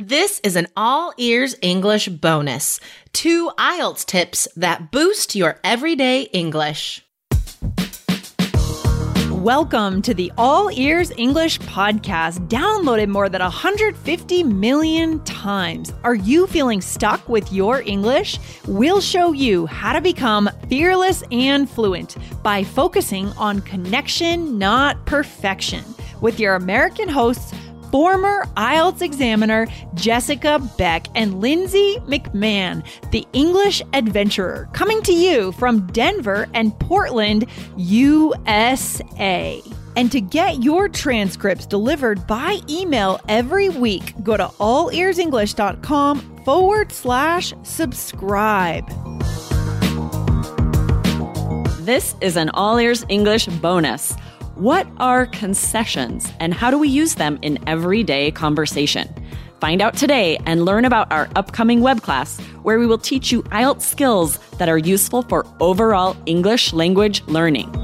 This is an all ears English bonus. Two IELTS tips that boost your everyday English. Welcome to the All Ears English podcast, downloaded more than 150 million times. Are you feeling stuck with your English? We'll show you how to become fearless and fluent by focusing on connection, not perfection, with your American hosts former IELTS examiner Jessica Beck and Lindsay McMahon, the English adventurer, coming to you from Denver and Portland, USA. And to get your transcripts delivered by email every week, go to allearsenglish.com forward slash subscribe. This is an All Ears English bonus. What are concessions and how do we use them in everyday conversation? Find out today and learn about our upcoming web class where we will teach you IELTS skills that are useful for overall English language learning.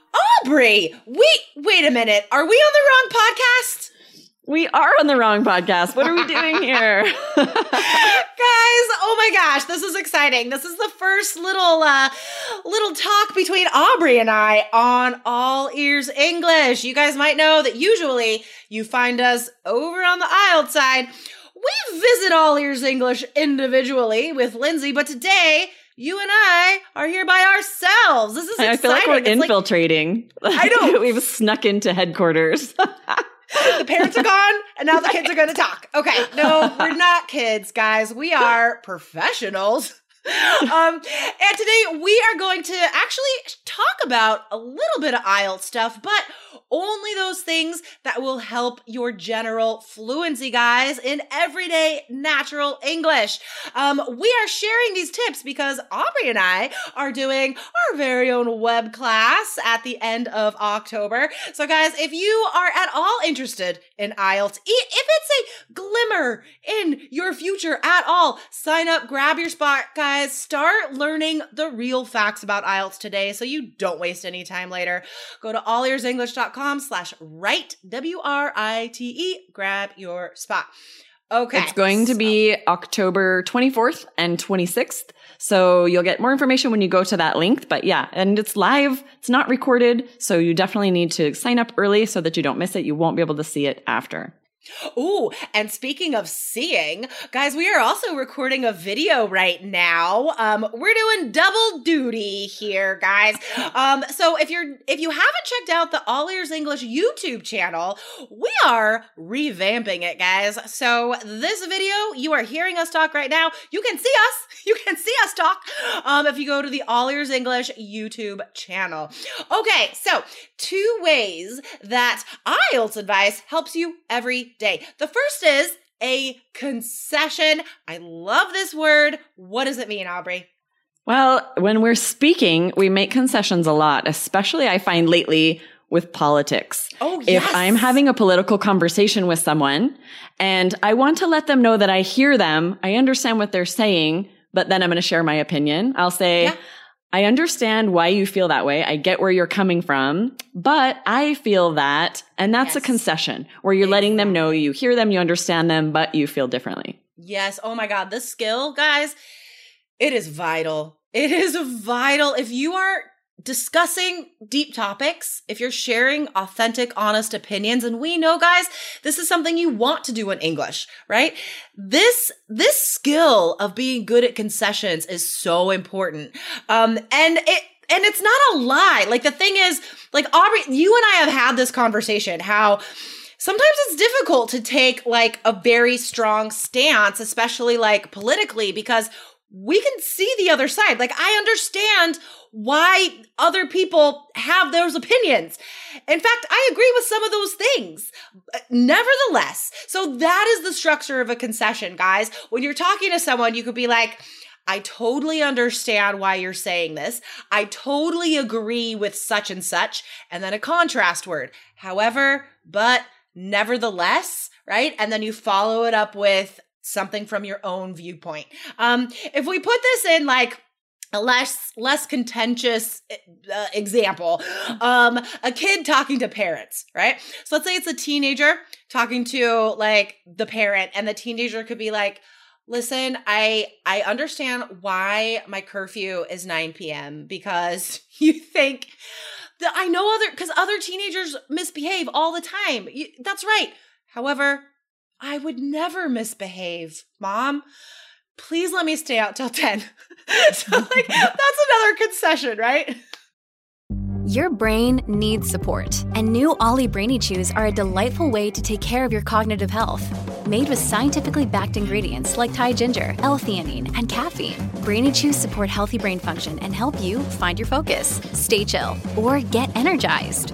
Aubrey, wait, wait a minute. Are we on the wrong podcast? We are on the wrong podcast. What are we doing here? Guys, oh my gosh, this is exciting. This is the first little uh little talk between Aubrey and I on All Ears English. You guys might know that usually you find us over on the IELTS side. We visit All Ears English individually with Lindsay, but today you and I are here by ourselves. This is exciting. I feel like we're It's infiltrating. I know. We've snuck into headquarters. the parents are gone and now the kids are going to talk. Okay. No, we're not kids, guys. We are professionals. Um, and today we are going to actually talk about a little bit of IELTS stuff, but only those things that will help your general fluency, guys, in everyday natural English. Um, we are sharing these tips because Aubrey and I are doing our very own web class at the end of October. So, guys, if you are at all interested in IELTS, if it's a glimmer in your future at all, sign up, grab your spot, guys. Start learning the real facts about IELTS today so you don't waste any time later. Go to allearsenglish.com slash write, W-R-I-T-E, grab your spot. Okay. It's going to be October 24th and 26th. So you'll get more information when you go to that link. But yeah, and it's live. It's not recorded. So you definitely need to sign up early so that you don't miss it. You won't be able to see it after. Ooh, and speaking of seeing, guys, we are also recording a video right now. Um, we're doing double duty here, guys. Um, so if you're if you haven't checked out the All Ears English YouTube channel, we are revamping it, guys. So this video, you are hearing us talk right now. You can see us. You can see us talk. Um, if you go to the All Ears English YouTube channel. Okay, so two ways that IELTS advice helps you every day. The first is a concession. I love this word. What does it mean, Aubrey? Well, when we're speaking, we make concessions a lot, especially I find lately with politics. Oh, yes. If. I'm having a political conversation with someone and I want to let them know that I hear them, I understand what they're saying, but then I'm going to share my opinion. I'll say, Yeah. I understand why you feel that way. I get where you're coming from, but I feel that. And that's a concession where you're letting them know you hear them, you understand them, but you feel differently. Yes. Oh my God. This skill, guys, it is vital. It is vital. If you are discussing deep topics, if you're sharing authentic, honest opinions, and we know, guys, this is something you want to do in English, right? This, this skill of being good at concessions is so important. Um, and it, and it's not a lie. Like the thing is, like Aubrey, you and I have had this conversation how sometimes it's difficult to take like a very strong stance, especially like politically, because we can see the other side. Like, I understand why other people have those opinions. In fact, I agree with some of those things. Nevertheless, so that is the structure of a concession, guys. When you're talking to someone, you could be like, I totally understand why you're saying this. I totally agree with such and such. And then a contrast word. However, but nevertheless, right? And then you follow it up with something from your own viewpoint. Um, if we put this in like a less less contentious uh, example um a kid talking to parents right? So let's say it's a teenager talking to like the parent and the teenager could be like listen i i understand why my curfew is 9 p.m because you think that i know other because other teenagers misbehave all the time. That's right. However I would never misbehave, mom. Please let me stay out till 10. so, like, that's another concession, right? Your brain needs support, and new OLLY Brainy Chews are a delightful way to take care of your cognitive health. Made with scientifically backed ingredients like Thai ginger, L-theanine, and caffeine, Brainy Chews support healthy brain function and help you find your focus, stay chill, or get energized.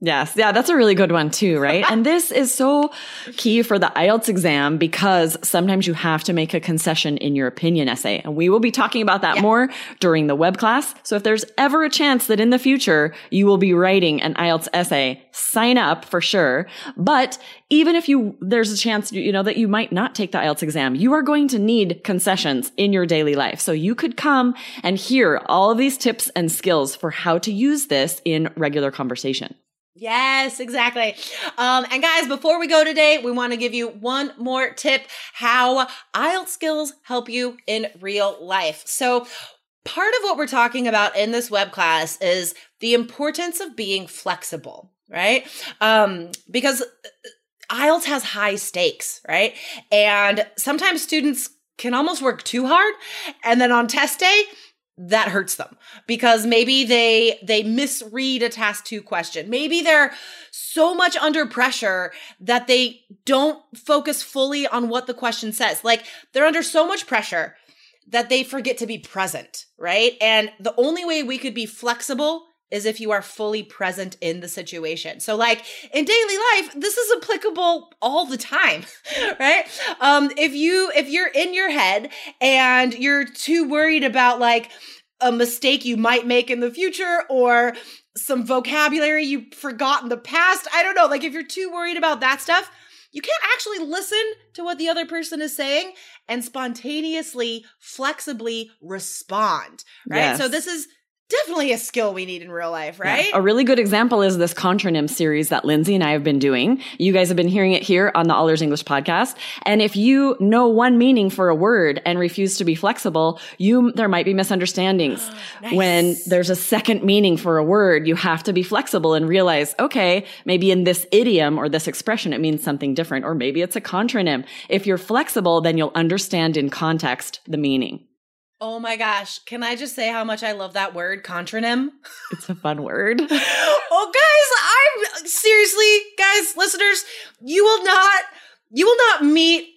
Yes. Yeah, that's a really good one too, right? and this is so key for the IELTS exam because sometimes you have to make a concession in your opinion essay. And we will be talking about that yeah. more during the web class. So if there's ever a chance that in the future you will be writing an IELTS essay, sign up for sure. But even if you, there's a chance, you know, that you might not take the IELTS exam, you are going to need concessions in your daily life. So you could come and hear all of these tips and skills for how to use this in regular conversation. Yes, exactly. Um, and guys, before we go today, we want to give you one more tip how IELTS skills help you in real life. So, part of what we're talking about in this web class is the importance of being flexible, right? Um, because IELTS has high stakes, right? And sometimes students can almost work too hard. And then on test day, that hurts them because maybe they they misread a task 2 question. Maybe they're so much under pressure that they don't focus fully on what the question says. Like they're under so much pressure that they forget to be present right? And the only way we could be flexible is if you are fully present in the situation. So like in daily life, this is applicable all the time, right? Um if you if you're in your head and you're too worried about like a mistake you might make in the future or some vocabulary you forgot in the past, I don't know, like if you're too worried about that stuff, you can't actually listen to what the other person is saying and spontaneously, flexibly respond, right? Yes. So this is definitely a skill we need in real life, right? Yeah. A really good example is this contronym series that Lindsay and I have been doing. You guys have been hearing it here on the All Ears English podcast. And if you know one meaning for a word and refuse to be flexible, you, there might be misunderstandings. nice. When there's a second meaning for a word, you have to be flexible and realize, okay, maybe in this idiom or this expression, it means something different, or maybe it's a contronym. If you're flexible, then you'll understand in context the meaning. Oh my gosh. Can I just say how much I love that word, contronym? It's a fun word. oh, guys, I'm seriously, guys, listeners, you will not, you will not meet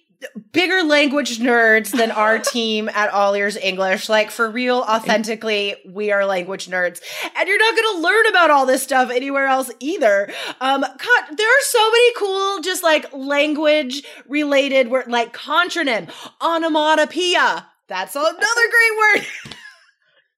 bigger language nerds than our team at All Ears English. Like for real, authentically, we are language nerds. And you're not going to learn about all this stuff anywhere else either. Um, con- there are so many cool, just like language related, word, like contronym, onomatopoeia, that's another great word.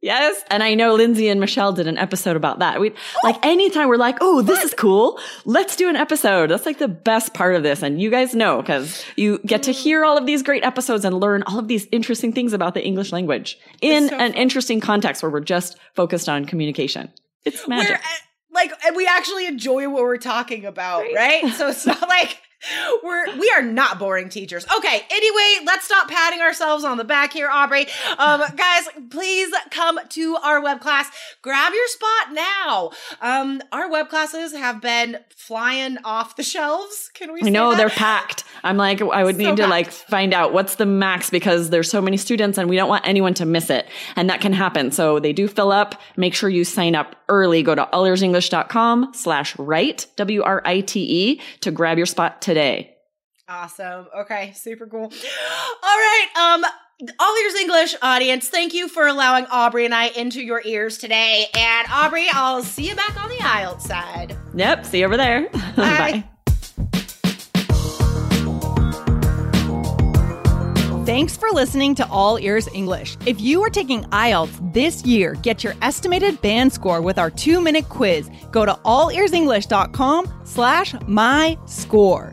Yes. And I know Lindsay and Michelle did an episode about that. We like oh. anytime we're like, oh, this is cool. Let's do an episode. That's like the best part of this. And you guys know because you get to hear all of these great episodes and learn all of these interesting things about the English language in so an interesting context where we're just focused on communication. It's magic. We're, like, and we actually enjoy what we're talking about, right? right? So it's not like We're we are not boring teachers. Okay. Anyway, let's stop patting ourselves on the back here, Aubrey. Um, guys, please come to our web class. Grab your spot now. Um, our web classes have been flying off the shelves. Can we? I know that? they're packed. I'm like, I would So need to packed. like find out what's the max because there's so many students and we don't want anyone to miss it. And that can happen. So they do fill up. Make sure you sign up early. Go to allearsenglish.com slash write, W-R-I-T-E to grab your spot today. Awesome. Okay, super cool. All right. Um all ears English audience, thank you for allowing Aubrey and I into your ears today. And Aubrey, I'll see you back on the IELTS side. Yep. See you over there. Bye. Thanks for listening to All Ears English. If you are taking IELTS this year, get your estimated band score with our two-minute quiz. Go to allearsenglish.com slash my score.